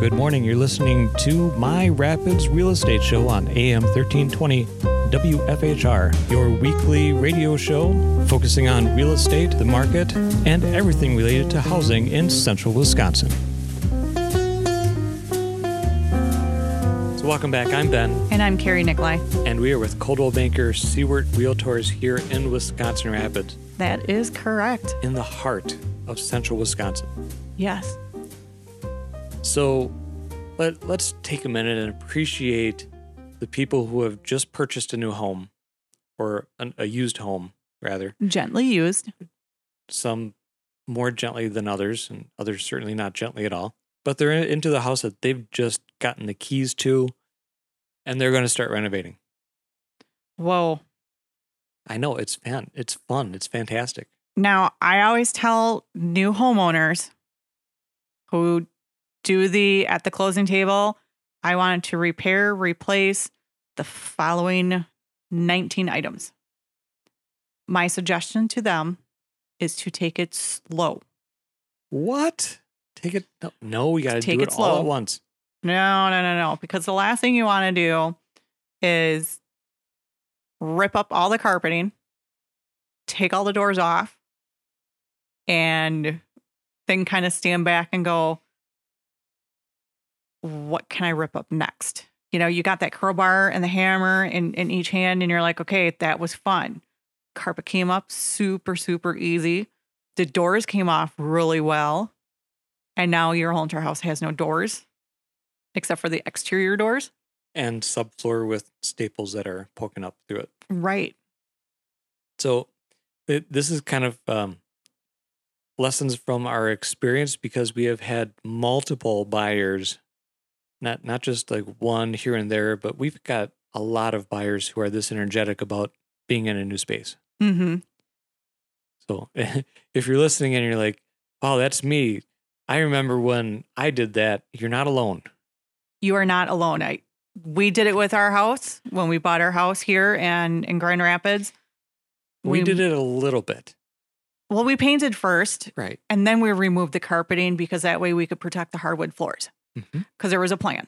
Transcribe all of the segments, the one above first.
Good morning. You're listening to My Rapids Real Estate Show on AM 1320 WFHR, your weekly radio show focusing on real estate, the market, and everything related to housing in central Wisconsin. So, welcome back. I'm Ben, And I'm Carrie Nicolai. and we are with Coldwell Banker Siewert Realtors here in Wisconsin Rapids, That is correct. in the heart of central Wisconsin. Yes. So let, let's take a minute and appreciate the people who have just purchased a new home or an, a used home, rather. Gently used. Some more gently than others, and others certainly not gently at all. But they're in, into the house that they've just gotten the keys to, and they're going to start renovating. Whoa. I know it's fan, it's fun, it's fantastic. Now, I always tell new homeowners who do the at the closing table, I wanted to repair, replace the following 19 items. My suggestion to them is to take it slow. What? Take it? No, no we got to Take do it it all at once. No, no, no, no. Because the last thing you want to do is rip up all the carpeting, take all the doors off, and then kind of stand back and go, what can I rip up next? You know, you got that crowbar and the hammer in, in each hand, and you're like, okay, that was fun. Carpet came up super, super easy. The doors came off really well. And now your whole entire house has no doors except for the exterior doors. And subfloor with staples that are poking up through it. Right. So it, this is kind of um, lessons from our experience because we have had multiple buyers, not not just like one here and there, but we've got a lot of buyers who are this energetic about being in a new space. Mm-hmm. So if you're listening and you're like, "Oh, that's me," I remember when I did that. You're not alone. You are not alone. I we did it with our house when we bought our house here and in Grand Rapids. We, did it a little bit, Well, we painted first right? and then we removed the carpeting because that way we could protect the hardwood floors. Because there was a plan.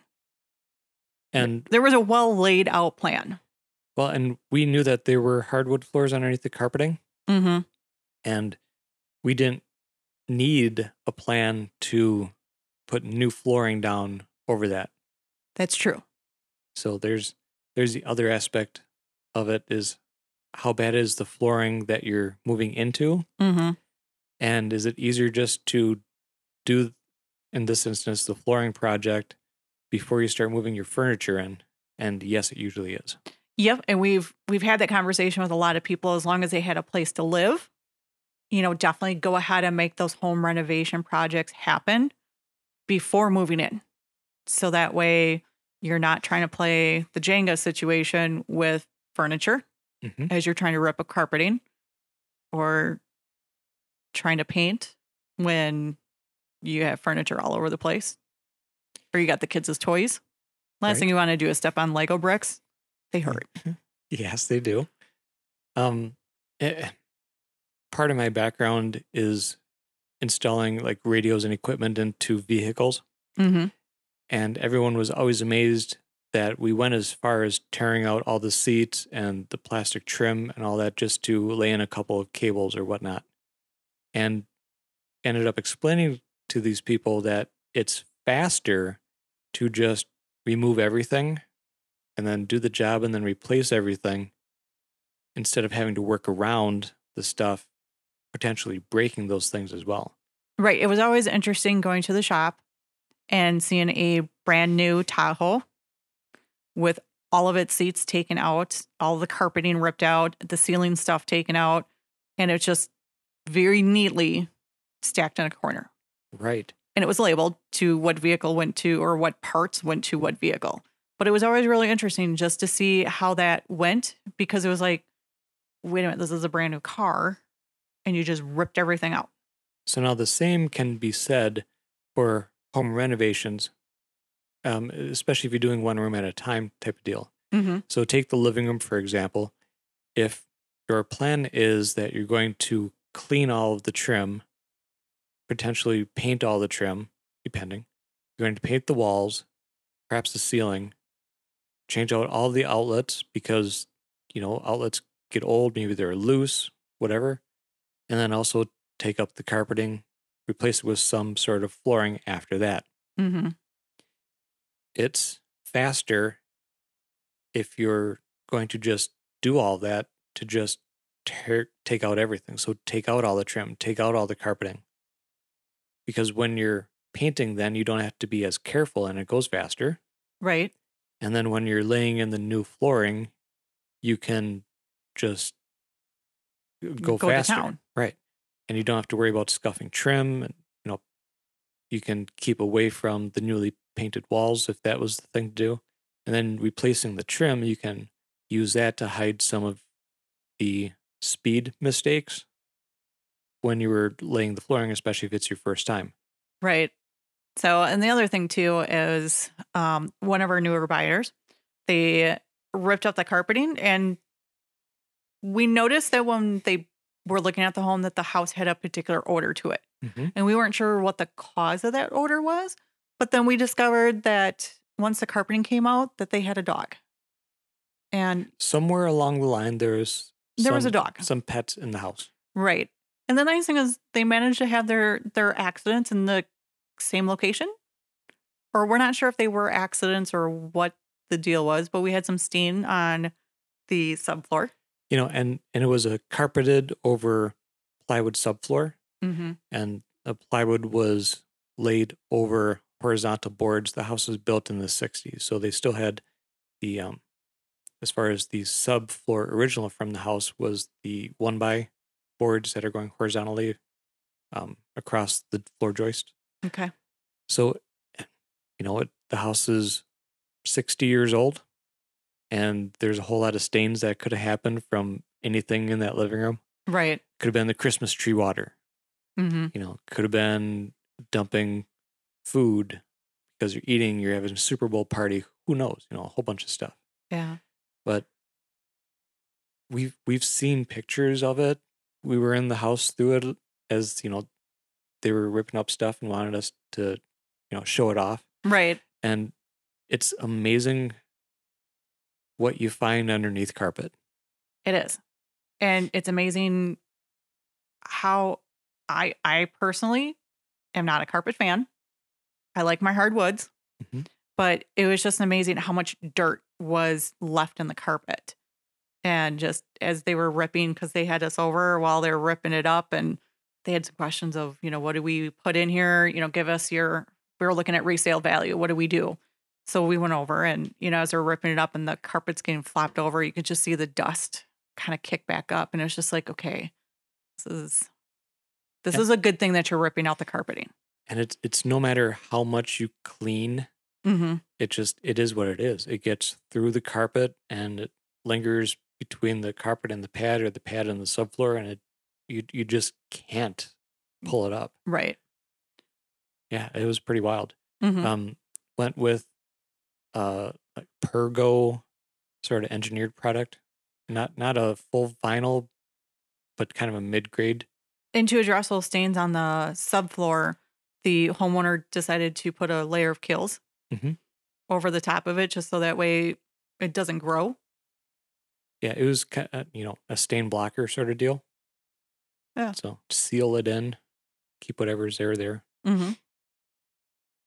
And There was a well laid out plan. well, and we knew that there were hardwood floors underneath the carpeting. Mm-hmm. and we didn't need a plan to put new flooring down over that. That's true. So there's there's the other aspect of it is how bad is the flooring that you're moving into Mm-hmm. and is it easier just to do in this instance the flooring project before you start moving your furniture in? And yes, it usually is. Yep, and we've we've had that conversation with a lot of people. As long as they had a place to live, you know, definitely go ahead and make those home renovation projects happen before moving in, so that way you're not trying to play the Jenga situation with furniture Mhm. as you're trying to rip up carpeting, or trying to paint when you have furniture all over the place, or you got the kids as toys. Last Right. thing you want to do is step on Lego bricks. They hurt. Yes, they do. Um, eh, part of my background is installing like radios and equipment into vehicles, Mm-hmm. and everyone was always amazed that we went as far as tearing out all the seats and the plastic trim and all that just to lay in a couple of cables or whatnot, and ended up explaining to these people that it's faster to just remove everything and then do the job and then replace everything instead of having to work around the stuff, potentially breaking those things as well. Right. It was always interesting going to the shop and seeing a brand new Tahoe with all of its seats taken out, all the carpeting ripped out, the ceiling stuff taken out, and it's just very neatly stacked in a corner. Right. And it was labeled to what vehicle went to or what parts went to what vehicle. But it was always really interesting just to see how that went because it was like, wait a minute, this is a brand new car. And you just ripped everything out. So now the same can be said for home renovations, um, especially if you're doing one room at a time type of deal. Mm-hmm. So take the living room, for example. If your plan is that you're going to clean all of the trim, potentially paint all the trim, depending, You're going to paint the walls, perhaps the ceiling, change out all the outlets because, you know, outlets get old, maybe they're loose, whatever. And then also take up the carpeting, replace it with some sort of flooring after that. Mm-hmm. It's faster if you're going to just do all that to just tear, take out everything. So take out all the trim, take out all the carpeting. Because when you're painting, then you don't have to be as careful and it goes faster. Right. And then when you're laying in the new flooring, you can just go, Go to faster. town. Right. And you don't have to worry about scuffing trim. And, you know, you can keep away from the newly painted walls if that was the thing to do. And then replacing the trim, you can use that to hide some of the speed mistakes when you were laying the flooring, especially if it's your first time. Right. So, and the other thing too is um, one of our newer buyers, they ripped up the carpeting, and we noticed that when they were looking at the home, that the house had a particular odor to it, Mm-hmm. and we weren't sure what the cause of that odor was. But then we discovered that once the carpeting came out, that they had a dog, and Somewhere along the line, there was There was a dog. some pets in the house. right. And the nice thing is they managed to have their their accidents in the same location. Or we're not sure if they were accidents or what the deal was, but we had some stain on the subfloor. you know, and and it was a carpeted over plywood subfloor, Mm-hmm. and the plywood was laid over horizontal boards. The house was built in the '60s, so they still had the um, as far as the subfloor original from the house was the one by boards that are going horizontally um, across the floor joist. Okay. So, you know, it, the house is 60 years old, and there's a whole lot of stains that could have happened from anything in that living room. Right. Could have been the Christmas tree water, Mm-hmm. you know, could have been dumping food because you're eating, you're having a Super Bowl party. Who knows? You know, a whole bunch of stuff. Yeah. But we've we've seen pictures of it. We were in the house through it as you know, they were ripping up stuff and wanted us to, you know, show it off. Right. and it's amazing what you find underneath carpet. It is. And it's amazing how I I personally am not a carpet fan. I like my hardwoods. Mhm. But it was just amazing how much dirt was left in the carpet. And just as they were ripping, because they had us over while they were ripping it up, and they had some questions of, you know, what do we put in here? You know, give us your, we were looking at resale value. What do we do? So we went over and, you know, as they're ripping it up and the carpet's getting flopped over, you could just see the dust kind of kick back up. And it was just like, okay, this is, this is a good thing that you're ripping out the carpeting. And it's it's no matter how much you clean, Mm-hmm. it just it is what it is. It gets through the carpet and it lingers between the carpet and the pad or the pad and the subfloor and it you you just can't pull it up. Right. Yeah, it was pretty wild. Mm-hmm. Um went with uh like Pergo sort of engineered product. Not not a full vinyl, but kind of a mid grade and to address those stains on the subfloor, the homeowner decided to put a layer of Kilz Mhm. over the top of it just so that way it doesn't grow. Yeah, it was kind of, you know, a stain blocker sort of deal. Yeah. So seal it in, keep whatever's there there. Mm-hmm.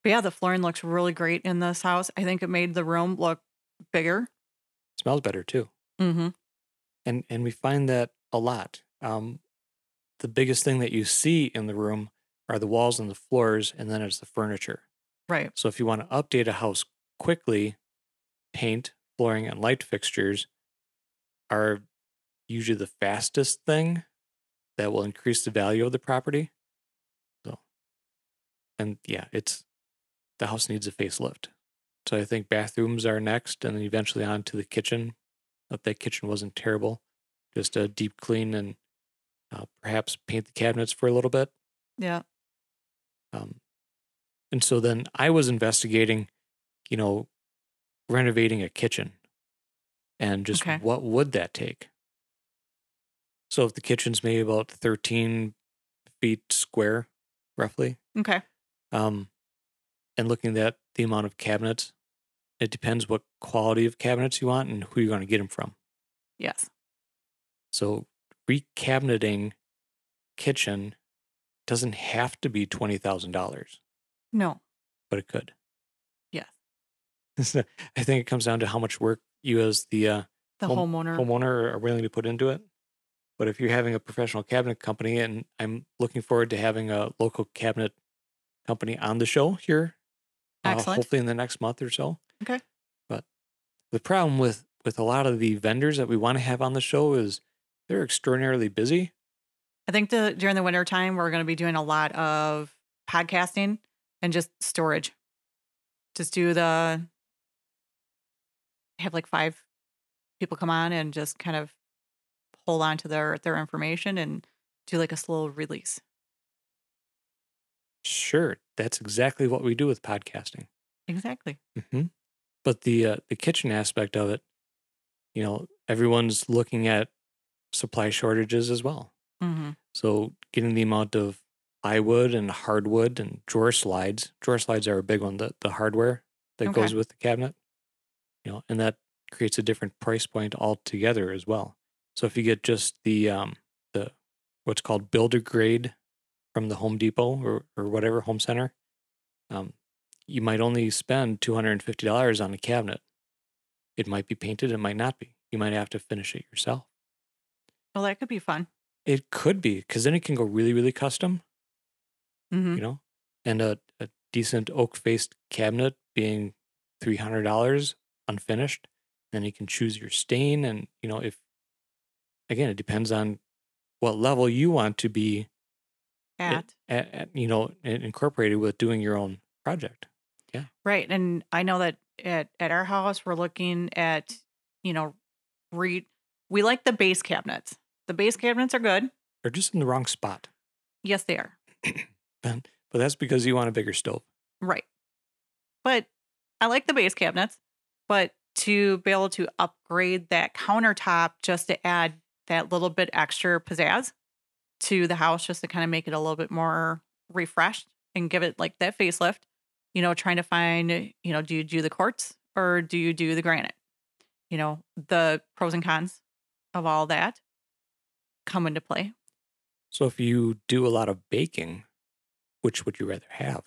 But yeah, the flooring looks really great in this house. I think it made the room look bigger. smells better too. Mm-hmm. And and we find that a lot. Um, the biggest thing that you see in the room are the walls and the floors, and then it's the furniture. Right. So if you want to update a house quickly, paint, flooring, and light fixtures are usually the fastest thing that will increase the value of the property. So, and yeah, it's the house needs a facelift. So I think bathrooms are next, and then eventually on to the kitchen. If that kitchen wasn't terrible, just a deep clean and uh, perhaps paint the cabinets for a little bit. Yeah. Um, and so then I was investigating, you know, renovating a kitchen and just Okay. what would that take? So if the kitchen's maybe about 13 feet square, roughly, Okay. um, and looking at the amount of cabinets. It depends what quality of cabinets you want and who you're going to get them from. Yes. So recabineting kitchen doesn't have to be twenty thousand dollars, No. but it could. Yes. I think it comes down to how much work you as the uh, The Home- homeowner. homeowner are willing to put into it. But if you're having a professional cabinet company, and I'm looking forward to having a local cabinet company on the show here, uh, Excellent. hopefully in the next month or so. Okay. But the problem with with a lot of the vendors that we want to have on the show is they're extraordinarily busy. I think the during the winter time we're going to be doing a lot of podcasting and just storage. Just do the have like five people come on and just kind of hold on to their their information and do like a slow release. Sure, that's exactly what we do with podcasting. Exactly. hmm But the uh, the kitchen aspect of it, you know, everyone's looking at supply shortages as well. hmm So getting the amount of plywood and hardwood and drawer slides. Drawer slides are a big one. The the hardware that Okay. goes with the cabinet, you know, and that creates a different price point altogether as well. So if you get just the um the what's called builder grade from the Home Depot or or whatever home center, um, you might only spend two hundred and fifty dollars on a cabinet. It might be painted, it might not be. You might have to finish it yourself. Well, that could be fun. It could be because then it can go really, really custom. hmm you know, and a, a decent oak faced cabinet being three hundred dollars unfinished. Then you can choose your stain, and you know if again it depends on what level you want to be At at, at you know incorporated with doing your own project. Yeah. Right, and I know that at at our house we're looking at you know re we like the base cabinets. The base cabinets are good. They're just in the wrong spot, Yes, they are. but but that's because you want a bigger stove. Right. But I like the base cabinets, but to be able to upgrade that countertop just to add that little bit extra pizzazz to the house, just to kind of make it a little bit more refreshed and give it like that facelift, you know, trying to find, you know, do you do the quartz or do you do the granite? You know, the pros and cons of all that come into play. So if you do a lot of baking, which would you rather have?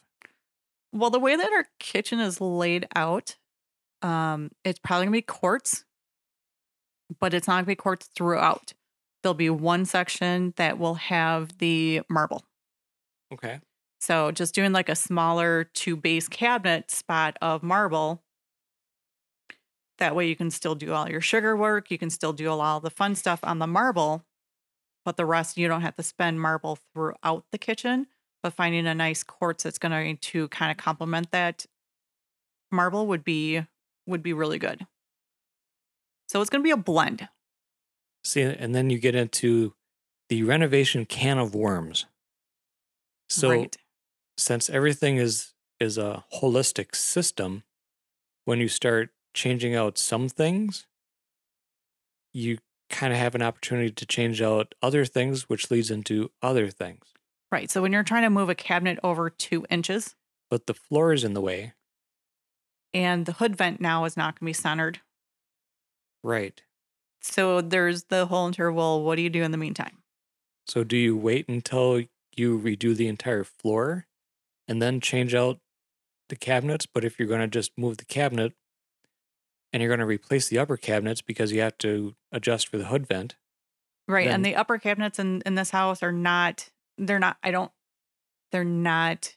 Well, the way that our kitchen is laid out, um, it's probably gonna be quartz, but it's not gonna be quartz throughout. There'll be one section that will have the marble. Okay. So just doing like a smaller two base cabinet spot of marble. That way you can still do all your sugar work. You can still do all the fun stuff on the marble, but the rest you don't have to spend marble throughout the kitchen. But finding a nice quartz that's going to kind of complement that marble would be would be really good. So it's going to be a blend. See, and then you get into the renovation can of worms. So right. since everything is is a holistic system, when you start changing out some things, you kind of have an opportunity to change out other things, which leads into other things. Right. So when you're trying to move a cabinet over two inches, But the floor is in the way, and the hood vent now is not going to be centered. right? So there's the whole interval. What do you do in the meantime? So do you wait until you redo the entire floor and then change out the cabinets? But if you're going to just move the cabinet and you're going to replace the upper cabinets because you have to adjust for the hood vent, Right. Then- and the upper cabinets in, in this house are not, they're not, I don't, they're not,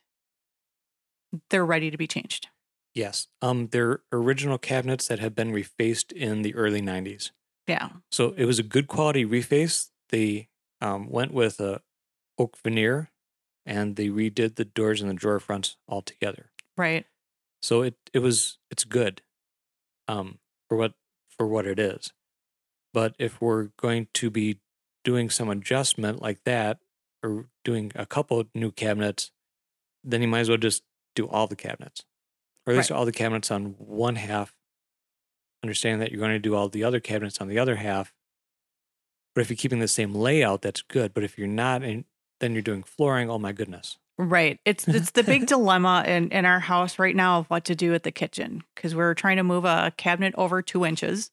they're ready to be changed. Yes, um, they're original cabinets that have been refaced in the early 90s. Yeah. So it was a good quality reface. They um, went with a oak veneer and they redid the doors and the drawer fronts all together. Right. So it it was it's good, um, for what for what it is. But if we're going to be doing some adjustment like that, or doing a couple new cabinets, then you might as well just do all the cabinets, or at least Right. all the cabinets on one half. Understanding that you're going to do all the other cabinets on the other half. But if you're keeping the same layout, that's good. But if you're not, and then you're doing flooring, oh my goodness. Right. It's it's the big dilemma in, in our house right now of what to do at the kitchen because we're trying to move a cabinet over two inches.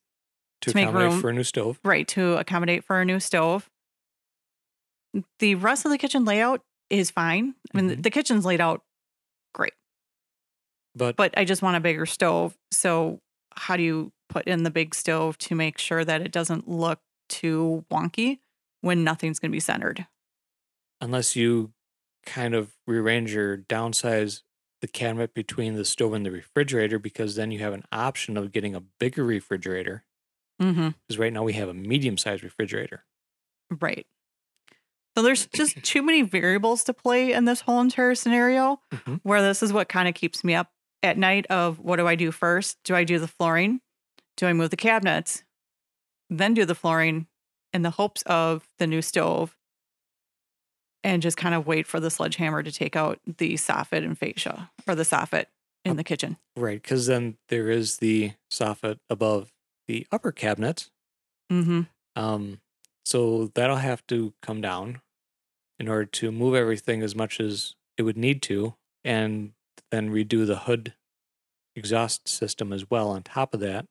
To, To make accommodate room. for a new stove. Right, to accommodate for a new stove. The rest of the kitchen layout is fine. I mean, the- Mhm. the kitchen's laid out But, but I just want a bigger stove. So, how do you put in the big stove to make sure that it doesn't look too wonky when nothing's going to be centered? unless you kind of rearrange or downsize the cabinet between the stove and the refrigerator, because then you have an option of getting a bigger refrigerator. Mm-hmm. Because right now we have a medium sized refrigerator. Right. So, there's just too many variables to play in this whole entire scenario. Mhm. where this is what kind of keeps me up at night of what do I do first? Do I do the flooring? Do I move the cabinets? Then do the flooring in the hopes of the new stove and just kind of wait for the sledgehammer to take out the soffit and fascia or the soffit in the kitchen. Right. Because then there is the soffit above the upper cabinet. Mm-hmm. Um, so that'll have to come down in order to move everything as much as it would need to, and then redo the hood exhaust system as well on top of that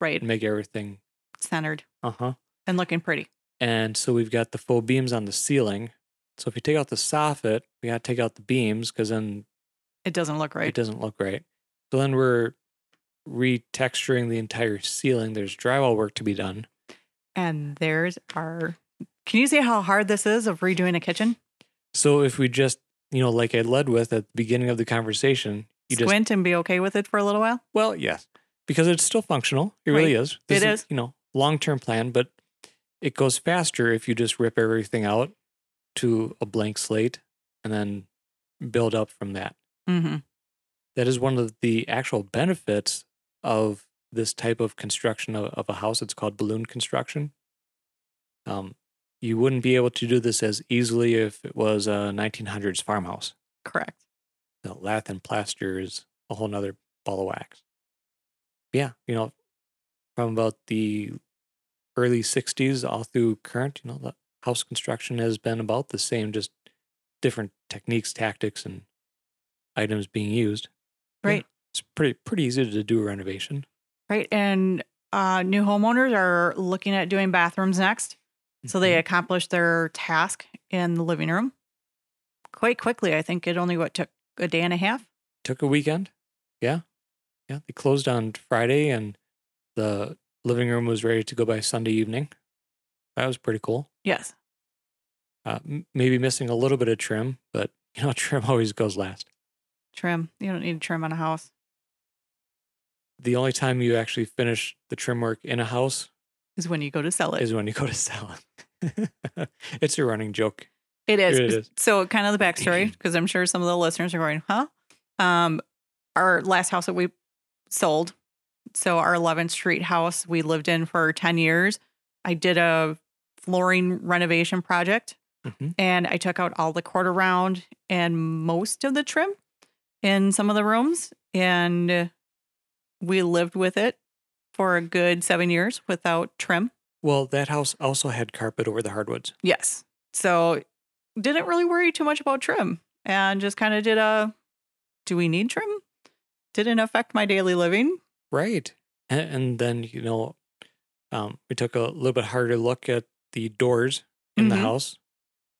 Right. and make everything Centered uh huh. and looking pretty. And so we've got the faux beams on the ceiling. So if you take out the soffit, we got to take out the beams because then It doesn't look right. it doesn't look right. So then we're retexturing the entire ceiling. There's drywall work to be done. And there's our. Can you see how hard this is of redoing a kitchen? So if we just, you know, like I led with at the beginning of the conversation, you just Squint and be okay with it for a little while? well, yes, because it's still functional. It really is. This It is. you know, long term plan, but it goes faster if you just rip everything out to a blank slate and then build up from that. Mm-hmm. That is one of the actual benefits of this type of construction of, of a house. It's called balloon construction. Um, you wouldn't be able to do this as easily if it was a 1900s farmhouse. Correct. the lath and plaster is a whole nother ball of wax. Yeah, you know, from about the early 60s all through current, you know, the house construction has been about the same, just different techniques, tactics, and items being used. Yeah, Right. it's pretty pretty easy to do a renovation. Right. And uh, new homeowners are looking at doing bathrooms next. So they Mhm. accomplished their task in the living room quite quickly. I think it only what took a day and a half. took a weekend. Yeah. Yeah. They closed on Friday and the living room was ready to go by Sunday evening. That was pretty cool. Yes. Uh, m- maybe missing a little bit of trim, but you know, trim always goes last. Trim. You don't need trim on a house. The only time you actually finish the trim work in a house Is when you go to sell it. is when you go to sell it. it's a running joke. It is. It is. So, kind of the backstory, because I'm sure some of the listeners are going, huh? Um, our last house that we sold, so our 11th Street house we lived in for 10 years. I did a flooring renovation project Mhm. and I took out all the quarter round and most of the trim in some of the rooms. And we lived with it for a good seven years without trim. Well, that house also had carpet over the hardwoods. Yes. So didn't really worry too much about trim and just kind of did a do we need trim? Didn't affect my daily living. Right. And, then, you know, um, we took a little bit harder look at the doors in the Mhm. house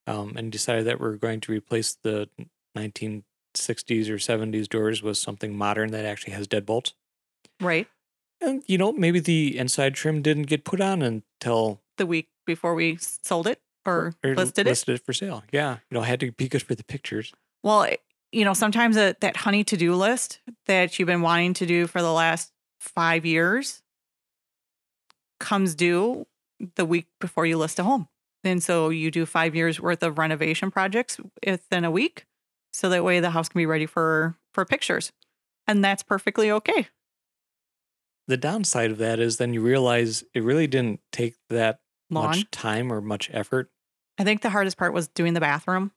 um, and decided that we're going to replace the 1960s or 70s doors with something modern that actually has deadbolts. Right. And, you know, maybe the inside trim didn't get put on until The week before we sold it or, or listed it. listed it for sale. Yeah. You know, had to be good for the pictures. Well, eh, you know, sometimes that that honey to do list that you've been wanting to do for the last five years comes due the week before you list a home. And so you do five years worth of renovation projects within a week. So that way the house can be ready for for pictures. And that's perfectly okay. The downside of that is then you realize it really didn't take that Lawn. much time or much effort I think the hardest part was doing the bathroom,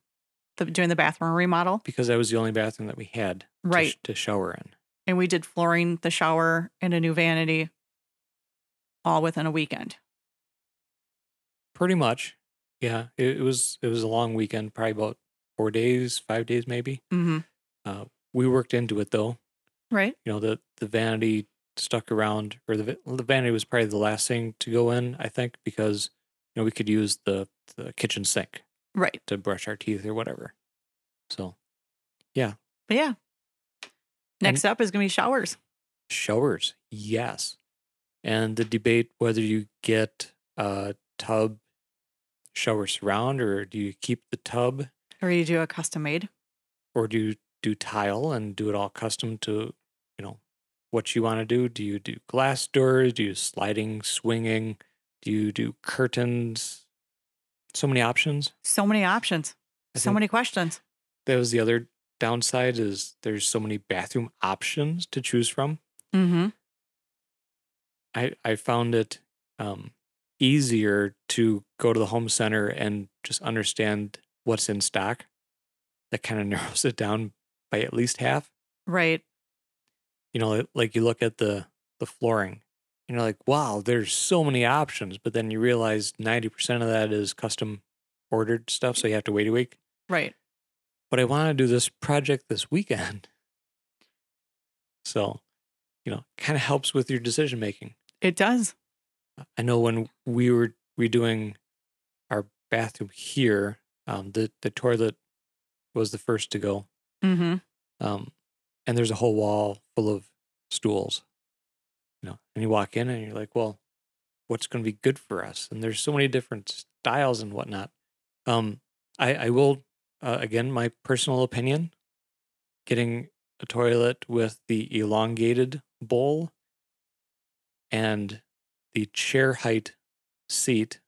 the, doing the bathroom remodel. because that was the only bathroom that we had to Right. to shower in. And we did flooring, the shower, and a new vanity all within a weekend. Pretty much. Yeah. It, it was it was a long weekend, probably about four days, five days maybe. Mm-hmm. Uh, we worked into it though. Right. You know, the the vanity stuck around, or the the vanity was probably the last thing to go in. I think because you know we could use the the kitchen sink Right. to brush our teeth or whatever. So yeah. But yeah. Next up is gonna be showers. showers, yes, and the debate whether you get a tub shower surround or do you keep the tub Or do you do a custom made. or do you do tile and do it all custom to what you want to do do you do glass doors do you sliding swinging do you do curtains so many options So many options. I so many questions. that was the other downside is there's so many bathroom options to choose from Mm-hmm. i i found it um easier to go to the home center and just understand what's in stock that kind of narrows it down by at least half Right. You know like- you look at the the flooring and you're like wow there's so many options but then you realize 90% of that is custom ordered stuff so you have to wait a week Right. but i want to do this project this weekend so you know kind of helps with your decision making It does. i know when we were redoing our bathroom here um, the the toilet was the first to go Mm-hmm. um, and there's a whole wall full of stools you know and you walk in and you're like well what's going to be good for us and there's so many different styles and whatnot um, I, I will uh, again my personal opinion getting a toilet with the elongated bowl and the chair height seat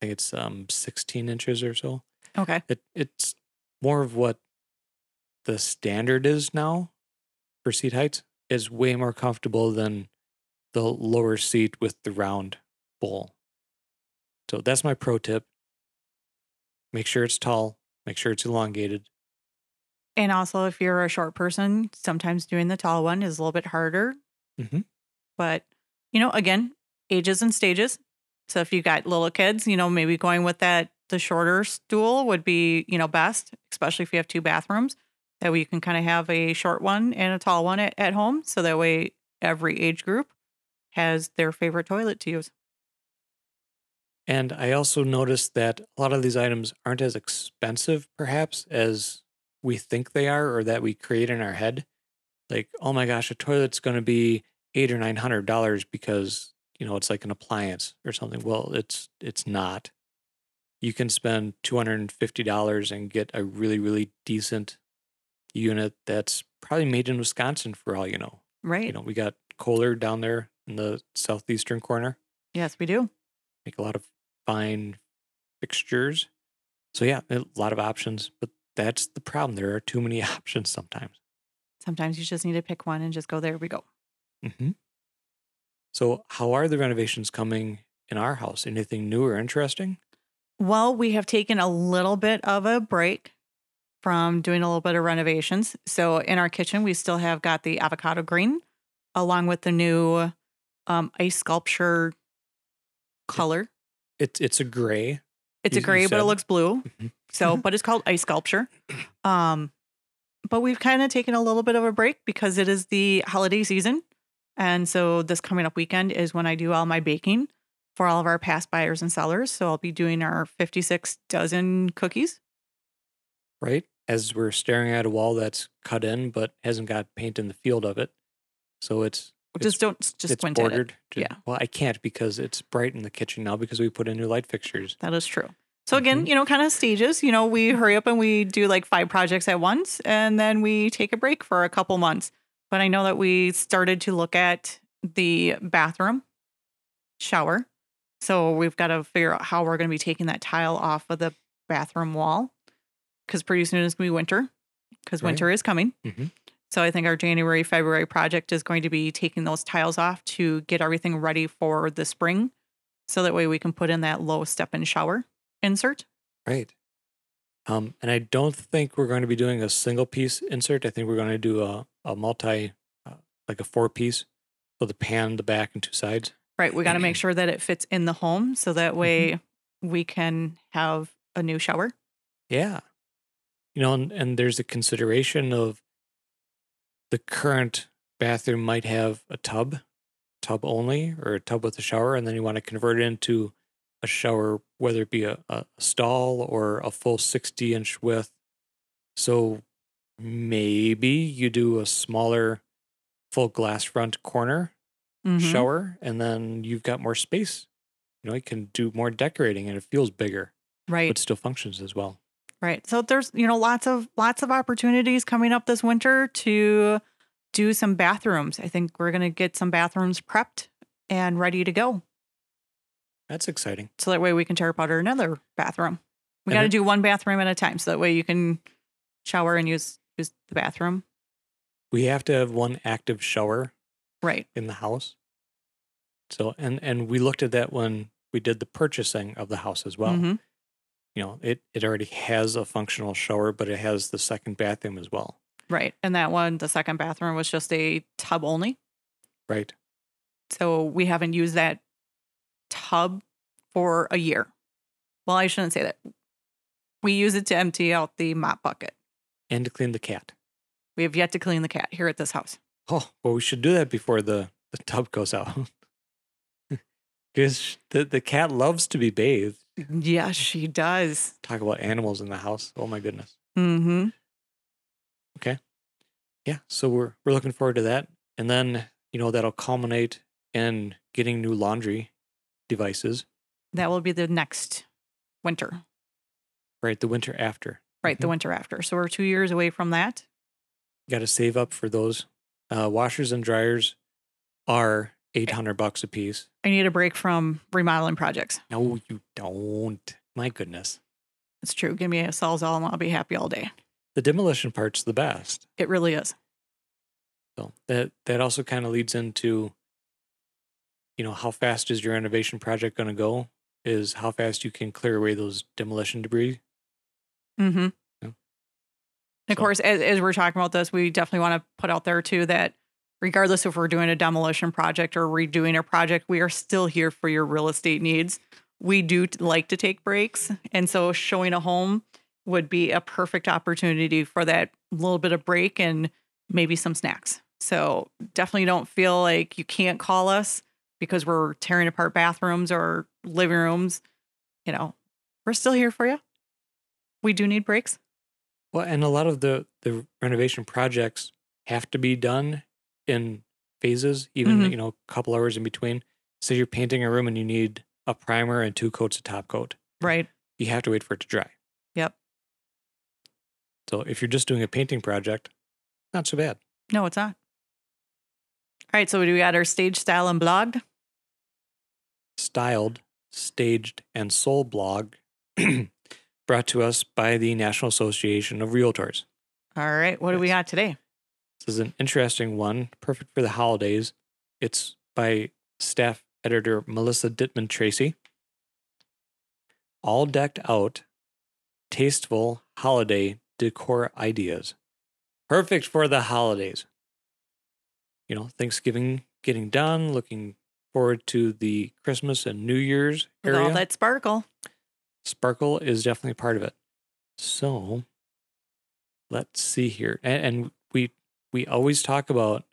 i think it's um 16 inches or so Okay. it it's more of what the standard is now for seat height is way more comfortable than the lower seat with the round bowl. So that's my pro tip. Make sure it's tall, make sure it's elongated. And also, if you're a short person, sometimes doing the tall one is a little bit harder. Mhm. But, you know, again, ages and stages. So if you got little kids, you know, maybe going with that, the shorter stool would be, you know, best, especially if you have two bathrooms. That way you can kind of have a short one and a tall one at, at home. So that way every age group has their favorite toilet to use. And I also noticed that a lot of these items aren't as expensive, perhaps, as we think they are or that we create in our head. Like, oh my gosh, a toilet's going to be eight or nine hundred dollars because you know it's like an appliance or something. Well, it's it's not. You can spend two hundred and fifty dollars and get a really really decent unit that's probably made in Wisconsin for all you know. Right. You know, we got Kohler down there in the southeastern corner yes, we do. make a lot of fine fixtures. So yeah, a lot of options, but that's the problem. There are too many options sometimes. Sometimes you just need to pick one and just go, there we go. hmm So how are the renovations coming in our house? Anything new or interesting? Well, we have taken a little bit of a break from doing a little bit of renovations. So in our kitchen, we still have got the avocado green along with the new um, ice sculpture color. It's it's a gray. It's a gray, but it looks blue. Mhm. So, but it's called ice sculpture. Um, but we've kind of taken a little bit of a break because it is the holiday season. And so this coming up weekend is when I do all my baking for all of our past buyers and sellers. So I'll be doing our 56 dozen cookies. right? As we're staring at a wall that's cut in but hasn't got paint in the field of it. So it's Just don't just it's squint at it. bordered. Yeah. Well, I can't because it's bright in the kitchen now because we put in new light fixtures. That is true. So again, Mhm. you know, kind of stages. You know, we hurry up and we do like five projects at once, and then we take a break for a couple months. But I know that we started to look at the bathroom shower. So we've got to figure out how we're going to be taking that tile off of the bathroom wall because pretty soon it's going to be winter because Right. winter is coming. Mhm. So I think our January, February project is going to be taking those tiles off to get everything ready for the spring. So that way we can put in that low step in shower insert. Right. Um, and I don't think we're going to be doing a single piece insert. I think we're going to do a, a multi, uh, like a four piece. So the pan, the back, and two sides. Right. We got to make sure that it fits in the home so that way we can have a new shower. Yeah. You know, and, and there's a consideration of the current bathroom might have a tub, tub only, or a tub with a shower, and then you want to convert it into a shower, whether it be a, a stall or a full 60 inch width. So maybe you do a smaller full glass front corner Mhm. shower, and then you've got more space. You know, you can do more decorating and it feels bigger, Right. but still functions as well. Right. So there's, you know, lots of lots of opportunities coming up this winter to do some bathrooms. I think we're going to get some bathrooms prepped and ready to go. That's exciting. So that way we can tear apart another bathroom. We got to do one bathroom at a time so that way you can shower and use use the bathroom. We have to have one active shower Right. in the house. So and and we looked at that when we did the purchasing of the house as well. Mhm. You know, it it already has a functional shower, but it has the second bathroom as well. Right. And that one, the second bathroom was just a tub only. Right. So we haven't used that tub for a year. Well, I shouldn't say that. We use it to empty out the mop bucket. And to clean the cat. We have yet to clean the cat here at this house. Oh, well, we should do that before the, the tub goes out. Because the, the cat loves to be bathed. Yes, she does. Talk about animals in the house. Oh my goodness. Mm-hmm. Okay. Yeah. So we're we're looking forward to that. And then, you know, that'll culminate in getting new laundry devices, That will be the next winter, right? The winter after. right? The winter after. So we're two years away from that. Got to save up for those. Uh, washers and dryers are 800 bucks a piece. I need a break from remodeling projects. No, you don't. My goodness. It's true. Give me a Sawzall and I'll be happy all day. The demolition part's the best. It really is. So that that also kind of leads into you know, how fast is your renovation project going to go? Is how fast you can clear away those demolition debris. Mm-hmm. Yeah. Of So- course, as, as we're talking about this, we definitely want to put out there too that regardless if we're doing a demolition project or redoing a project, we are still here for your real estate needs. We do like to take breaks. And so showing a home would be a perfect opportunity for that little bit of break and maybe some snacks. So definitely don't feel like you can't call us because we're tearing apart bathrooms or living rooms. You know, we're still here for you. We do need breaks. Well, and a lot of the the renovation projects have to be done in phases, even Mhm. you know, a couple hours in between. So you're painting a room and you need a primer and two coats of top coat. Right. You have to wait for it to dry. Yep. So if you're just doing a painting project, not so bad. No, it's not. All right. So we got our stage style and blogged. Styled, staged, and soul blog brought to us by the National Association of Realtors. All right. What do we got today? This is an interesting one, perfect for the holidays. It's by staff editor Melissa Dittmann Tracey. All decked out, tasteful holiday decor ideas. Perfect for the holidays. You know, Thanksgiving getting done, looking forward to the Christmas and New Year's With area. all that sparkle. Sparkle is definitely part of it. So let's see here. And, and we always talk about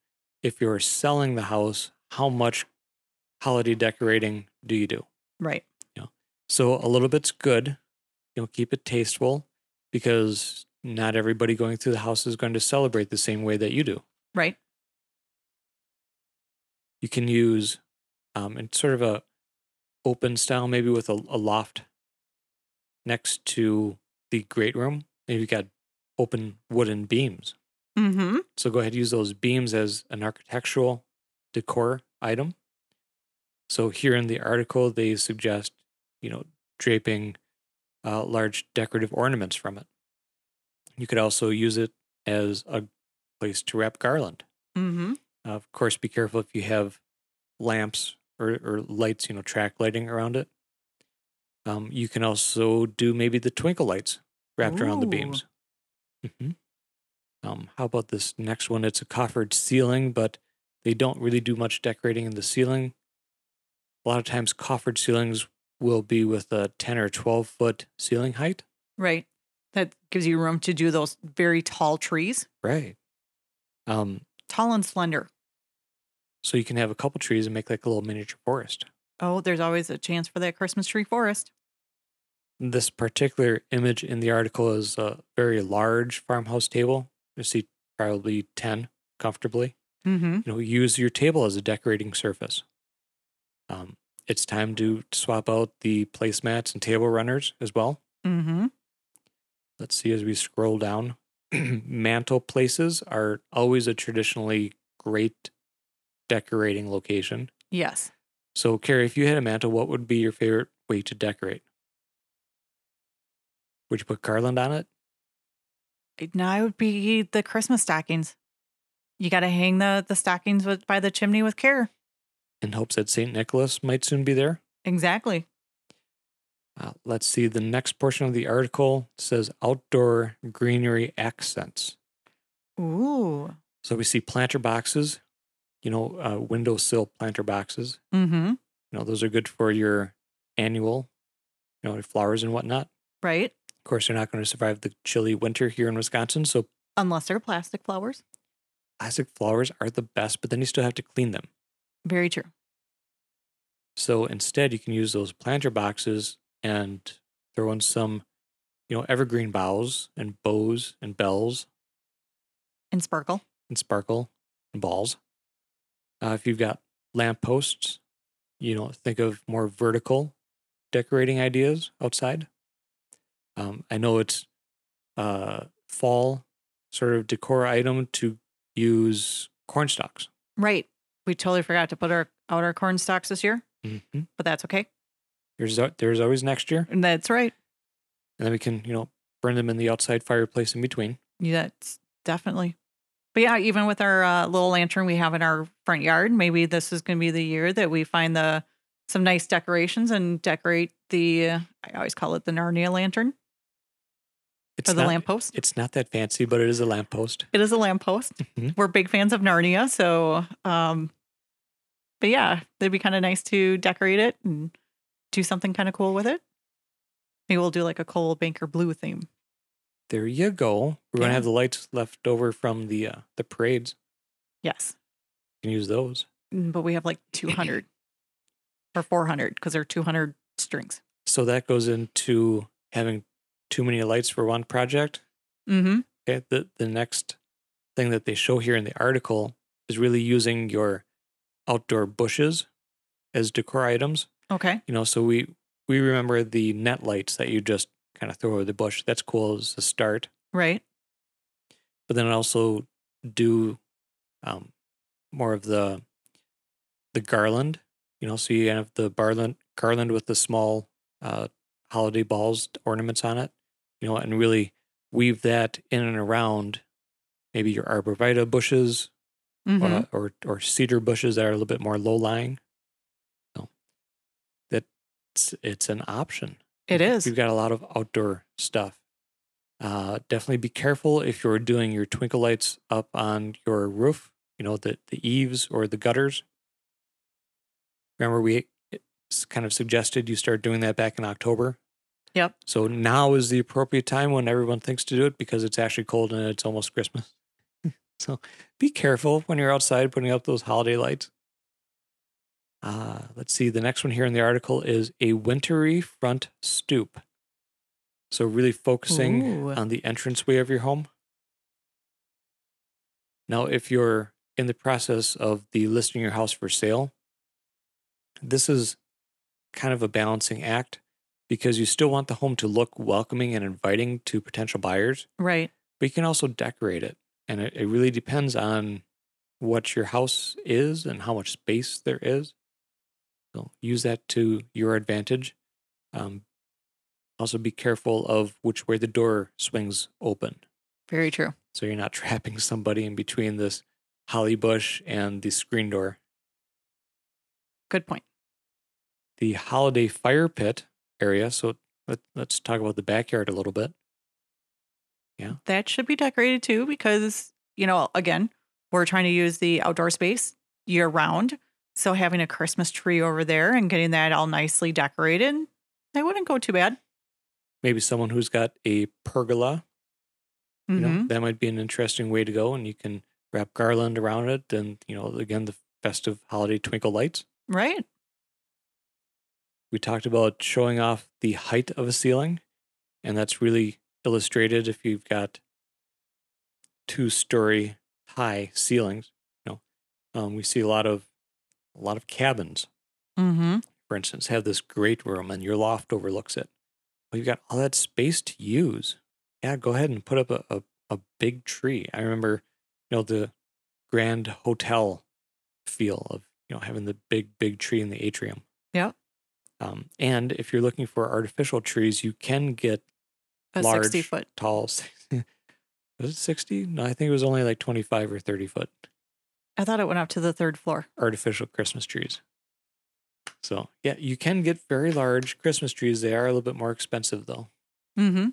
if you're selling the house, how much holiday decorating do you do? Right. You know, So a little bit's good. You know, keep it tasteful because not everybody going through the house is going to celebrate the same way that you do. Right. You can use um, in sort of a open style, maybe with a, a loft next to the great room. Maybe you got open wooden beams. Mm-hmm. So go ahead use those beams as an architectural decor item. So here in the article, they suggest, you know, draping uh, large decorative ornaments from it. You could also use it as a place to wrap garland. Mm-hmm. Uh, of course, be careful if you have lamps or, or lights, you know, track lighting around it. Um, you can also do maybe the twinkle lights wrapped around the Ooh. beams. hmm Um, how about this next one? It's a coffered ceiling, but they don't really do much decorating in the ceiling. A lot of times, coffered ceilings will be with a 10 or 12 foot ceiling height. Right. That gives you room to do those very tall trees, Right. Um, tall and slender. so you can have a couple trees and make like a little miniature forest. Oh, there's always a chance for that Christmas tree forest. This particular image in the article is a very large farmhouse table. You see probably 10 comfortably. Mm-hmm. You know, use your table as a decorating surface. Um, it's time to swap out the placemats and table runners as well. Mm-hmm. Let's see as we scroll down. Mantle places are always a traditionally great decorating location. Yes. So, Carrie, if you had a mantle, what would be your favorite way to decorate? Would you put garland on it? Now it would be the Christmas stockings. You got to hang the the stockings with, by the chimney with care. in hopes that St. Nicholas might soon be there. Exactly. Uh, let's see. The next portion of the article says outdoor greenery accents. Ooh. So we see planter boxes, you know, uh, windowsill planter boxes. Mm-hmm. You know, those are good for your annual, you know, flowers and whatnot. Right. Of course, they're not going to survive the chilly winter here in Wisconsin. So Unless they're plastic flowers. plastic flowers are the best, but then you still have to clean them. Very true. So instead, you can use those planter boxes and throw in some, you know, evergreen boughs and bows and bells And sparkle. and sparkle and balls. Uh, if you've got lampposts, you know, think of more vertical decorating ideas outside. Um, I know it's uh, fall sort of decor item to use corn stalks. Right. We totally forgot to put our out our corn stalks this year, Mm-hmm. but that's okay. There's there's always next year, And that's right. and then we can you know burn them in the outside fireplace in between. Yeah, That's definitely. But yeah, even with our uh, little lantern we have in our front yard, maybe this is going to be the year that we find the some nice decorations and decorate the. Uh, I always call it the Narnia lantern It's or the not, lamppost. It's not that fancy, but it is a lamppost. It is a lamppost. Mhm. We're big fans of Narnia, so um, but yeah, it'd be kind of nice to decorate it and do something kind of cool with it. Maybe we'll do like a Coldwell Banker blue theme. There you go. We're gonna have the lights left over from the uh, the parades. Yes, You can use those. Mm, but we have like 200 or 400 because they're 200 strings. So that goes into having too many lights for one project. Mm-hmm. Okay. The the next thing that they show here in the article is really using your outdoor bushes as decor items. Okay. You know, so we we remember the net lights that you just kind of throw over the bush. That's cool as a start. Right. But then also do um, more of the the garland. You know, so you have the garland garland with the small uh, holiday balls ornaments on it. You know, and really weave that in and around maybe your arborvitae bushes Mm-hmm. uh, or or cedar bushes that are a little bit more low lying. So that's it's an option. it is. You've got a lot of outdoor stuff. Uh, definitely be careful if you're doing your twinkle lights up on your roof. You know the the eaves or the gutters. Remember, we kind of suggested you start doing that back in October. Yep. So now is the appropriate time when everyone thinks to do it because it's actually cold and it's almost Christmas. so be careful when you're outside putting up those holiday lights. Uh, let's see. The next one here in the article is a wintry front stoop. So really focusing Ooh. on the entranceway of your home. Now, if you're in the process of the listing your house for sale, this is kind of a balancing act because you still want the home to look welcoming and inviting to potential buyers, Right. but you can also decorate it. And it, it really depends on what your house is and how much space there is. So use that to your advantage. Um, also, be careful of which way the door swings open. Very true. So you're not trapping somebody in between this holly bush and the screen door. Good point. The holiday fire pit area. So let, let's talk about the backyard a little bit. Yeah. That should be decorated too because, you know, again, we're trying to use the outdoor space year round. So having a Christmas tree over there and getting that all nicely decorated, that wouldn't go too bad. maybe someone who's got a pergola, you know, Mhm. that might be an interesting way to go. And you can wrap garland around it. And, you know, again, the festive holiday twinkle lights. Right. We talked about showing off the height of a ceiling. And that's really illustrated if you've got two story high ceilings. You know, um, we see a lot of a lot of cabins Mm-hmm. for instance, have this great room and your loft overlooks it. Well, you've got all that space to use. Yeah, go ahead and put up a, a, a big tree. I remember, you know, the grand hotel feel of, you know, having the big, big tree in the atrium. Yep. Um, and if you're looking for artificial trees, you can get A large, 60 foot. tall. Was it 60? No, I think it was only like 25 or 30 foot I thought it went up to the third floor. artificial Christmas trees. So, yeah, you can get very large Christmas trees. They are a little bit more expensive, though. Mm-hmm.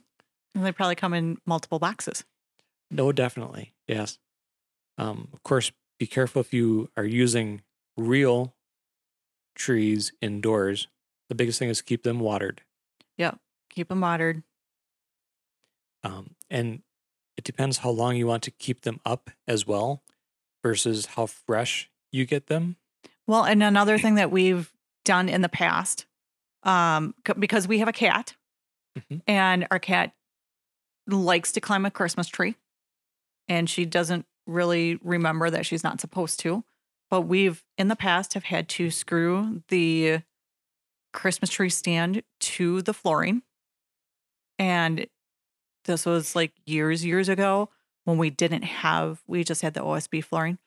And they probably come in multiple boxes. No, definitely. Yes. Um, of course, be careful if you are using real trees indoors. The biggest thing is keep them watered. Yep. Keep them watered. Um, and it depends how long you want to keep them up as well versus how fresh you get them. Well, and another thing that we've done in the past, um, c- because we have a cat, Mhm. and our cat likes to climb a Christmas tree, and she doesn't really remember that she's not supposed to. But we've in the past have had to screw the Christmas tree stand to the flooring, and this was like years, years ago when we didn't have, we just had the OSB flooring.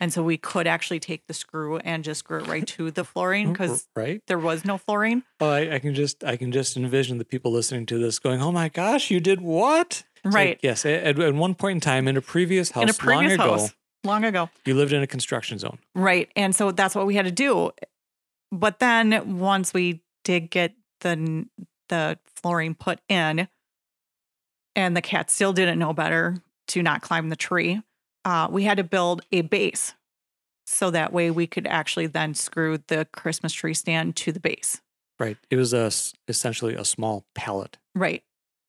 And so we could actually take the screw and just screw it right to the flooring because right. there was no flooring. Oh, I, I can just I can just envision the people listening to this going, "Oh my gosh, you did what?" It's like, Right. yes. At, at one point in time, in a previous house, in a previous long ago, house long ago. you lived in a construction zone. Right. And so that's what we had to do. But then once we did get the the flooring put in and the cat still didn't know better to not climb the tree, uh, we had to build a base. So that way we could actually then screw the Christmas tree stand to the base. Right. It was a, essentially a small pallet. Right.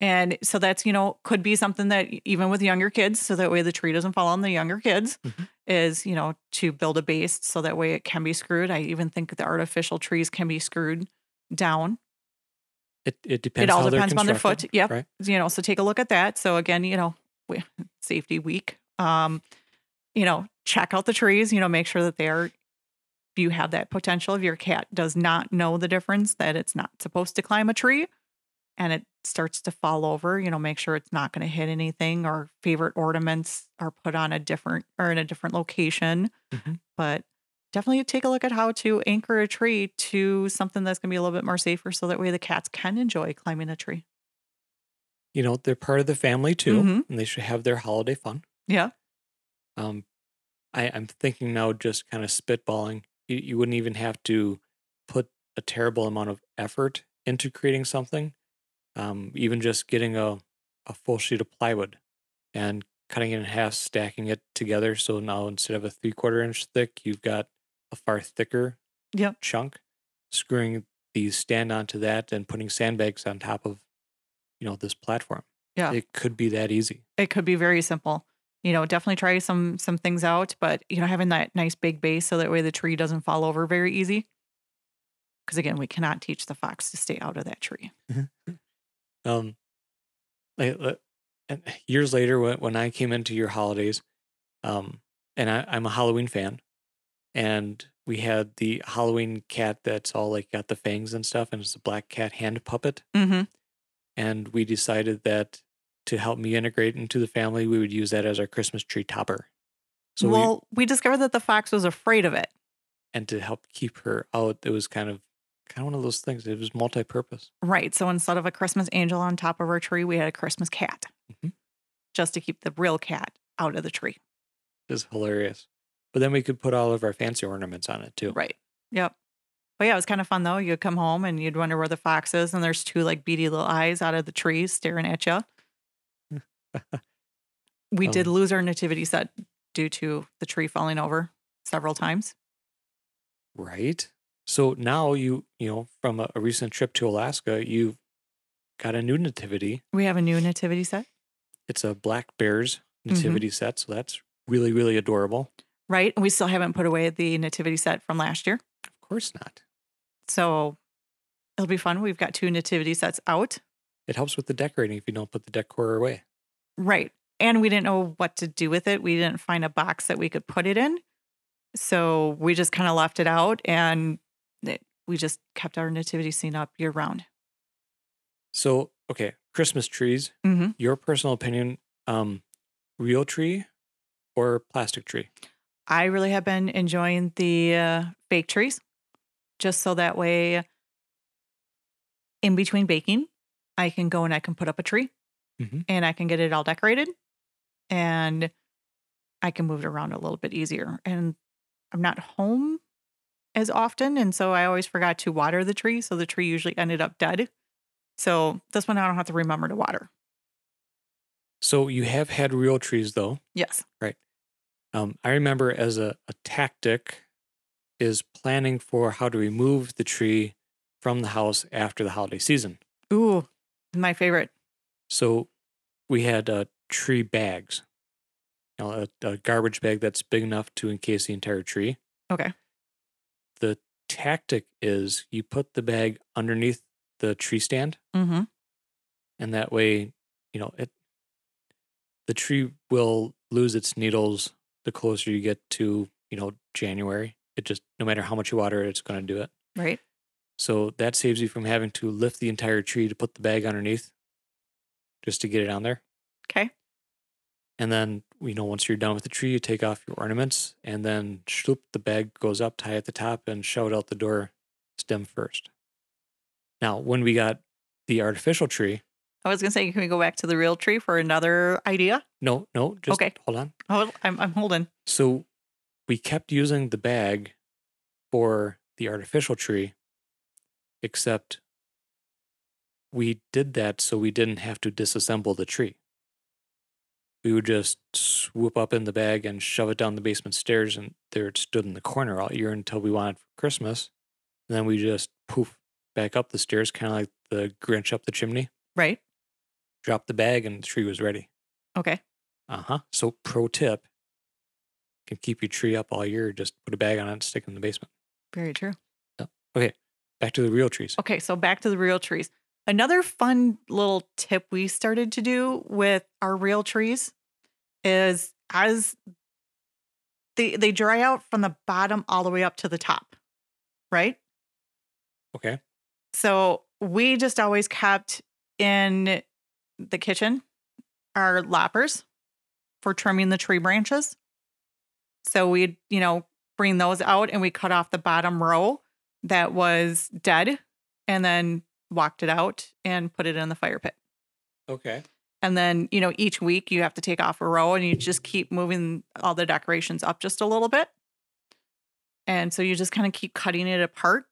And so that's, you know, could be something that even with younger kids, so that way the tree doesn't fall on the younger kids, Mhm. is, you know, to build a base so that way it can be screwed. I even think the artificial trees can be screwed down. It it depends. it all depends on their foot. Yep. Right. You know, so take a look at that. So again, you know, we, safety week. Um, you know, check out the trees, you know, make sure that they're you have that potential if your cat does not know the difference that it's not supposed to climb a tree and it starts to fall over, you know, make sure it's not going to hit anything or favorite ornaments are put on a different or in a different location. Mhm. But definitely take a look at how to anchor a tree to something that's going to be a little bit more safer so that way the cats can enjoy climbing a tree. You know, they're part of the family too, Mhm. and they should have their holiday fun. Yeah. Um, I, I'm thinking now, just kind of spitballing. You, you wouldn't even have to put a terrible amount of effort into creating something. Um, even just getting a, a full sheet of plywood and cutting it in half, stacking it together. So now instead of a three quarter inch thick, you've got a far thicker Yep. chunk. Screwing the stand onto that and putting sandbags on top of, you know, this platform. Yeah. It could be that easy. it could be very simple. You know, definitely try some some things out, but you know, having that nice big base so that way the tree doesn't fall over very easy. Because again, we cannot teach the fox to stay out of that tree. Um, like, uh, and years later, when when I came into your holidays, um, and I, I'm a Halloween fan, and we had the Halloween cat that's all like got the fangs and stuff, and it's a black cat hand puppet, Mm-hmm. and we decided that to help me integrate into the family, we would use that as our Christmas tree topper. So we, well, we discovered that the fox was afraid of it. and to help keep her out, it was kind of kind of one of those things. It was multi-purpose. Right. So instead of a Christmas angel on top of our tree, we had a Christmas cat. Mhm. Just to keep the real cat out of the tree. It was hilarious. But then we could put all of our fancy ornaments on it too. Right. Yep. But yeah, it was kind of fun though. You'd come home and you'd wonder where the fox is, and there's two like beady little eyes out of the trees staring at you. We did Um, lose our nativity set due to the tree falling over several times. Right. So now you, you know, from a, a recent trip to Alaska, you've got a new nativity. We have a new nativity set, It's a black bears Mm-hmm. nativity set, so that's really really adorable. right? And we still haven't put away the nativity set from last year. Of course not. So it'll be fun. We've got two nativity sets out. It helps with the decorating if you don't put the decor away. Right. And we didn't know what to do with it. We didn't find a box that we could put it in. So we just kind of left it out and we just kept our nativity scene up year round. So okay, Christmas trees. Mm-hmm. Your personal opinion, um, real tree or plastic tree? I really have been enjoying the uh, fake trees just so that way in between baking, I can go and I can put up a tree Mhm. and I can get it all decorated and I can move it around a little bit easier. And I'm not home as often. And so I always forgot to water the tree. So the tree usually ended up dead. So this one I don't have to remember to water. So you have had real trees though. Yes. Right. Um, I remember as a, a tactic is planning for how to remove the tree from the house after the holiday season. Ooh, my favorite. So we had uh, tree bags, you know, a, a garbage bag that's big enough to encase the entire tree. Okay. The tactic is you put the bag underneath the tree stand, Mm-hmm. and that way, you know, it the tree will lose its needles the closer you get to, you know, January. It just no matter how much you water it, it's going to do it. Right. So that saves you from having to lift the entire tree to put the bag underneath just to get it on there. Okay. And then, you know, once you're done with the tree, you take off your ornaments and then shloop, the bag goes up, tie at the top, and shove it out the door stem first. Now, when we got the artificial tree, I was gonna say, can we go back to the real tree for another idea? no, no, just Okay. hold on. Oh, I'm I'm holding. So we kept using the bag for the artificial tree, except we did that so we didn't have to disassemble the tree. We would just swoop up in the bag and shove it down the basement stairs, and there it stood in the corner all year until we wanted for Christmas. And then we just poof back up the stairs, kind of like the Grinch up the chimney, Right. drop the bag, and the tree was ready. Okay. Uh huh. So, pro tip can keep your tree up all year. Just put a bag on it and stick it in the basement. Very true. Okay, back to the real trees. Okay, so back to the real trees. Another fun little tip we started to do with our real trees is as they they dry out from the bottom all the way up to the top, right? Okay. So we just always kept in the kitchen our loppers for trimming the tree branches. So we'd, you know, bring those out and we cut off the bottom row that was dead and then walked it out and put it in the fire pit. Okay. And then, you know, each week you have to take off a row and you just keep moving all the decorations up just a little bit. And so you just kind of keep cutting it apart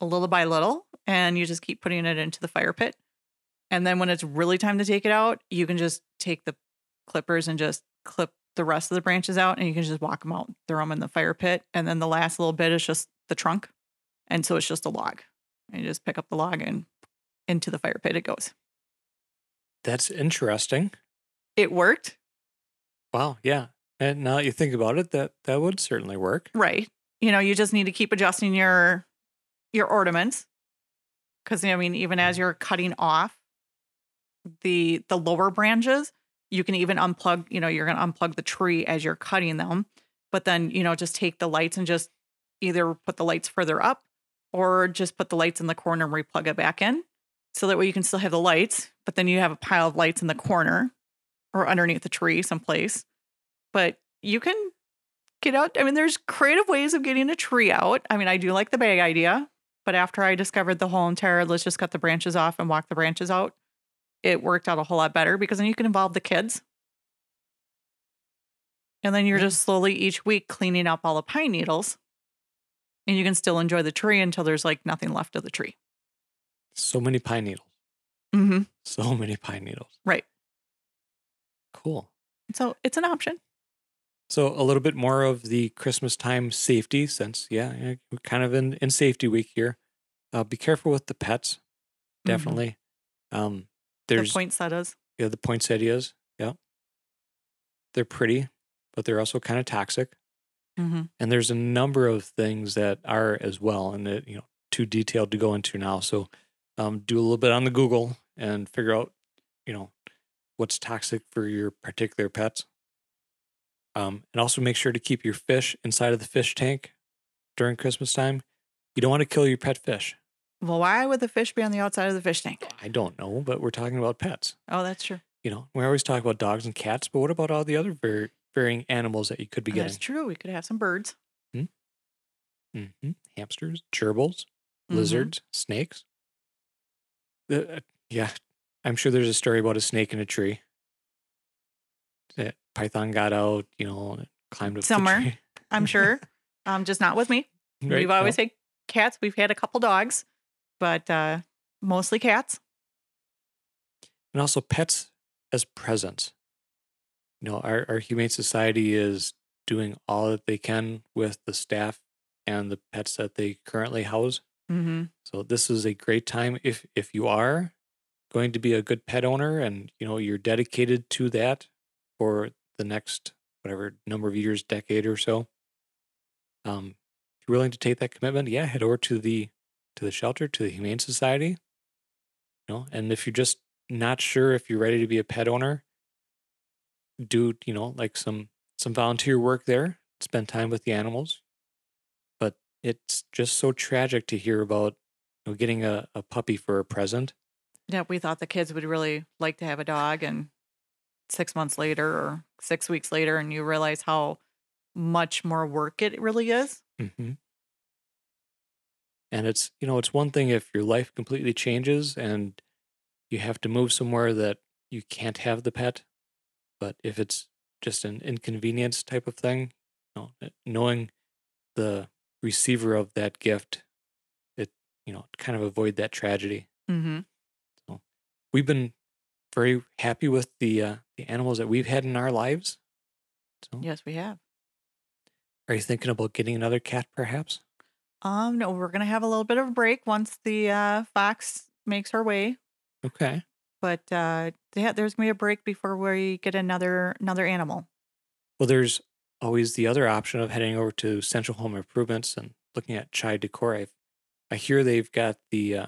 a little by little and you just keep putting it into the fire pit. And then when it's really time to take it out, you can just take the clippers and just clip the rest of the branches out and you can just walk them out, throw them in the fire pit. And then the last little bit is just the trunk. And so it's just a log. And you just pick up the log and into the fire pit it goes. That's interesting. It worked. Wow. Yeah. And now that you think about it, that that would certainly work. Right. You know, you just need to keep adjusting your your ornaments. Cause I mean, even as mm-hmm. you're cutting off the the lower branches, you can even unplug, you know, you're gonna unplug the tree as you're cutting them. But then, you know, just take the lights and just either put the lights further up or just put the lights in the corner and replug it back in. So that way you can still have the lights, but then you have a pile of lights in the corner or underneath the tree someplace. But you can get out. I mean, there's creative ways of getting a tree out. I mean, I do like the bag idea, but after I discovered the whole entire let's just cut the branches off and walk the branches out, it worked out a whole lot better because then you can involve the kids. And then you're just slowly each week cleaning up all the pine needles. And you can still enjoy the tree until there's like nothing left of the tree. So many pine needles. Mm-hmm. So many pine needles. Right. Cool. So it's an option. So a little bit more of the Christmas time safety since, yeah, we're kind of in, in safety week here. Uh, be careful with the pets. Mhm. Definitely. Um, there's the poinsettias. yeah the poinsettias. Yeah, they're pretty, but they're also kind of toxic. Mm-hmm. And there's a number of things that are as well, and that you know too detailed to go into now. So um, do a little bit on the Google and figure out you know what's toxic for your particular pets. Um, and also make sure to keep your fish inside of the fish tank during Christmas time. You don't want to kill your pet fish. Well, why would the fish be on the outside of the fish tank? I don't know, but we're talking about pets. Oh, that's true. You know, we always talk about dogs and cats, but what about all the other var- varying animals that you could be getting. That's true. We could have some birds. hmm Hamsters, gerbils, Mhm. lizards, snakes. The- uh, yeah, I'm sure there's a story about a snake in a tree. That python got out, you know, climbed up Somewhere. I'm sure. um, just not with me. Right? We've always No. had cats. We've had a couple dogs, but uh, mostly cats. and also pets as presents. You know, our, our humane society is doing all that they can with the staff and the pets that they currently house. Mm-hmm. So this is a great time if if you are going to be a good pet owner and you know you're dedicated to that for the next whatever number of years, decade or so. Um, if you're willing to take that commitment, yeah, head over to the to the shelter, to the Humane Society. You know, and if you're just not sure if you're ready to be a pet owner, do you know like some some volunteer work there, spend time with the animals. But it's just so tragic to hear about you know, getting a, a puppy for a present. Yeah, we thought the kids would really like to have a dog, and six months later or six weeks later, and you realize how much more work it really is. hmm And it's you know it's one thing if your life completely changes and you have to move somewhere that you can't have the pet, but if it's just an inconvenience type of thing, you know, uh, knowing the receiver of that gift, it you know kind of avoid that tragedy. Mm-hmm. We've been very happy with the uh, the animals that we've had in our lives. So, Yes, we have. are you thinking about getting another cat, perhaps? Um, no, we're gonna have a little bit of a break once the uh, fox makes her way, Okay. But uh, yeah, there's gonna be a break before we get another another animal. Well, there's always the other option of heading over to Central Home Improvements and looking at Chai Decor. I, I hear they've got the, uh,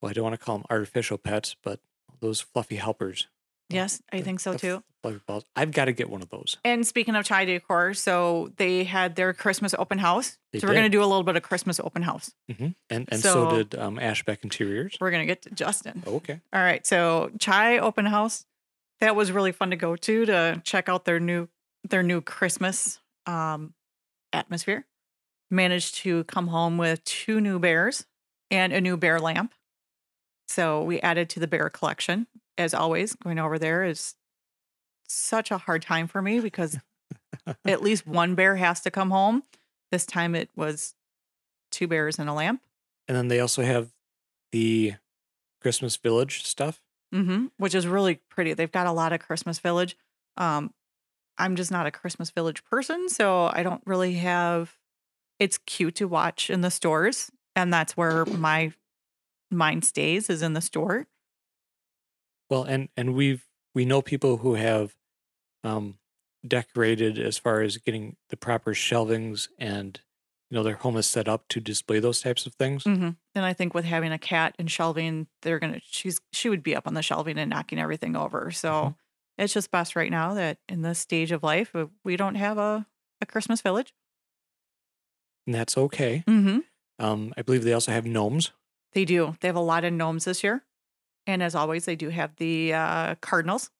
well, I don't want to call them artificial pets, but those fluffy helpers. Yes, I think so too. Fluffy balls. I've got to get one of those. And speaking of Chai Decor, so they had their Christmas open house. They so we're gonna do a little bit of Christmas open house. hmm And and so, So- did um, Ashbeck Interiors. We're gonna get to Justin. Okay. All right. So Chai open house. That was really fun to go to to check out their new their new Christmas um, atmosphere. Managed to come home with two new bears and a new bear lamp. So we added to the bear collection. As always, going over there is such a hard time for me because at least one bear has to come home. This time it was two bears and a lamp. And then they also have the Christmas Village stuff. hmm which is really pretty. They've got a lot of Christmas Village. Um, I'm just not a Christmas Village person, so I don't really have. It's cute to watch in the stores, and that's where my mind stays is in the store. Well, and and we've we know people who have um decorated as far as getting the proper shelvings and you know their home is set up to display those types of things. Mm-hmm. And I think with having a cat and shelving, they're gonna she's she would be up on the shelving and knocking everything over. So Mhm. it's just best right now that in this stage of life uh, we don't have a a Christmas Village. And that's okay. Mm-hmm. Um I believe they also have gnomes. They do. They have a lot of gnomes this year. And as always, they do have the uh, cardinals.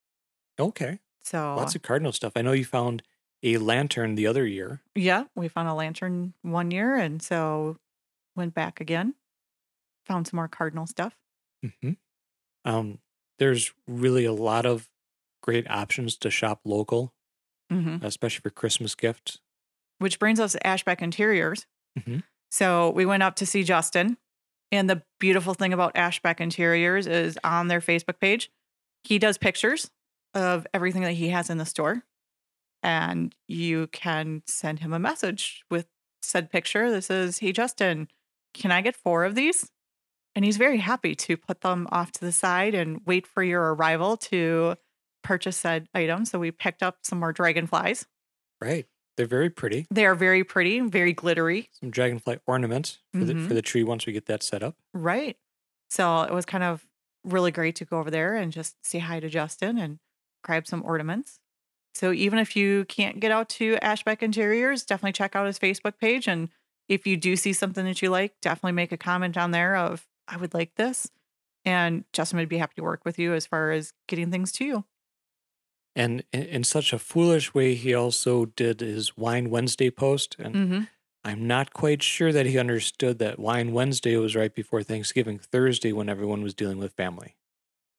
Okay. So, Lots of cardinal stuff. I know you found a lantern the other year. yeah, we found a lantern one year. And so went back again, found some more cardinal stuff. hmm Um, there's really a lot of great options to shop local, hmm especially for Christmas gifts. Which brings us to Ashbeck Interiors. Mhm. So we went up to see Justin. And the beautiful thing about Ashbeck Interiors is on their Facebook page, he does pictures of everything that he has in the store. And you can send him a message with said picture that says, Hey, Justin, can I get four of these? And he's very happy to put them off to the side and wait for your arrival to purchase said item. So we picked up some more dragonflies. Right. They're very pretty. They are very pretty, very glittery. Some dragonfly ornaments for the Mhm. for the tree once we get that set up. Right. So it was kind of really great to go over there and just say hi to Justin and grab some ornaments. So even if you can't get out to Ashbeck Interiors, definitely check out his Facebook page. And if you do see something that you like, definitely make a comment on there of, I would like this. And Justin would be happy to work with you as far as getting things to you. And in, in such a foolish way, he also did his Wine Wednesday post. And Mm-hmm. I'm not quite sure that he understood that Wine Wednesday was right before Thanksgiving Thursday when everyone was dealing with family.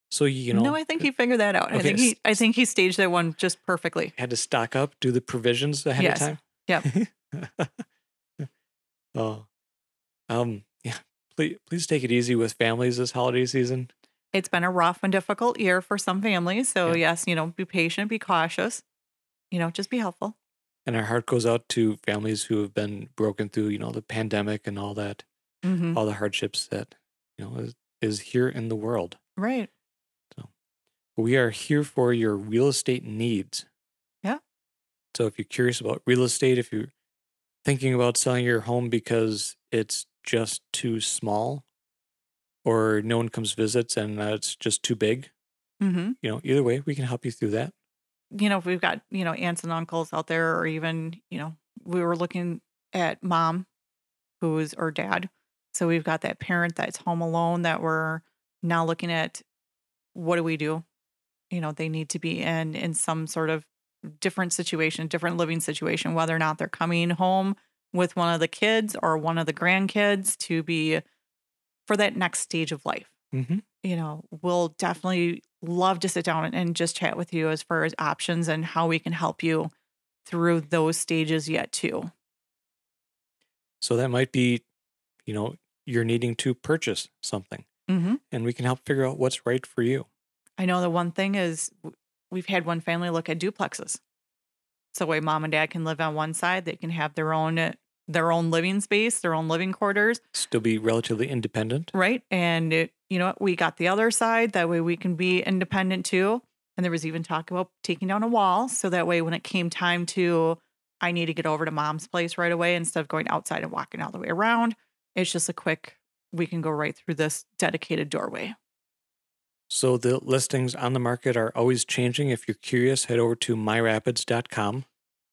So you know, no, I think he figured that out. I think he, I think he staged that one just perfectly. had to stock up, do the provisions ahead Yes. of time. Yep. oh, um, yeah. Please, please take it easy with families this holiday season. It's been a rough and difficult year for some families. So, Yeah. yes, you know, be patient, be cautious, you know, just be helpful. And our heart goes out to families who have been broken through, you know, the pandemic and all that, Mm-hmm. all the hardships that, you know, is, is here in the world. Right. So, we are here for your real estate needs. Yeah. So if you're curious about real estate, if you're thinking about selling your home because it's just too small or no one comes visits and uh, it's just too big, Mm-hmm. you know, either way, we can help you through that. You know, if we've got, you know, aunts and uncles out there, or even, you know, we were looking at mom who's, or dad. So we've got that parent that's home alone that we're now looking at what do we do? You know, they need to be in in some sort of different situation, different living situation, whether or not they're coming home with one of the kids or one of the grandkids to be for that next stage of life. Mm-hmm. You know, we'll definitely love to sit down and- just chat with you as far as options and how we can help you through those stages yet too. So that might be, you know, you're needing to purchase something Mm-hmm. and we can help figure out what's right for you. I know the one thing is we've had one family look at duplexes. So way mom and dad can live on one side, they can have their own uh, their own living space, their own living quarters, Still be relatively independent. right? And it, you know what, we got the other side that way we can be independent too. And there was even talk about taking down a wall so that way when it came time to I need to get over to mom's place right away instead of going outside and walking all the way around, it's just a quick we can go right through this dedicated doorway. So the listings on the market are always changing. If you're curious, head over to myrapids.com.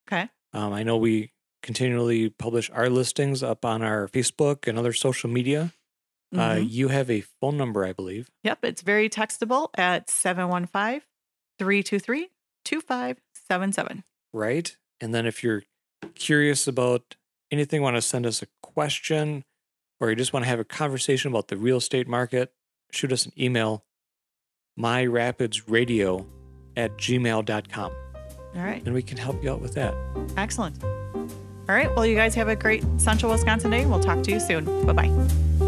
Okay. Um, I know we continually publish our listings up on our Facebook and other social media. Uh, Mhm. you have a phone number, I believe. Yep, it's very textable at 715 323 2577. right? And then if you're curious about anything, want to send us a question, or you just want to have a conversation about the real estate market, shoot us an email, myrapidsradio at gmail.com, All right, and we can help you out with that. excellent. All right, well, you guys have a great Central Wisconsin day. We'll talk to you soon. Bye bye.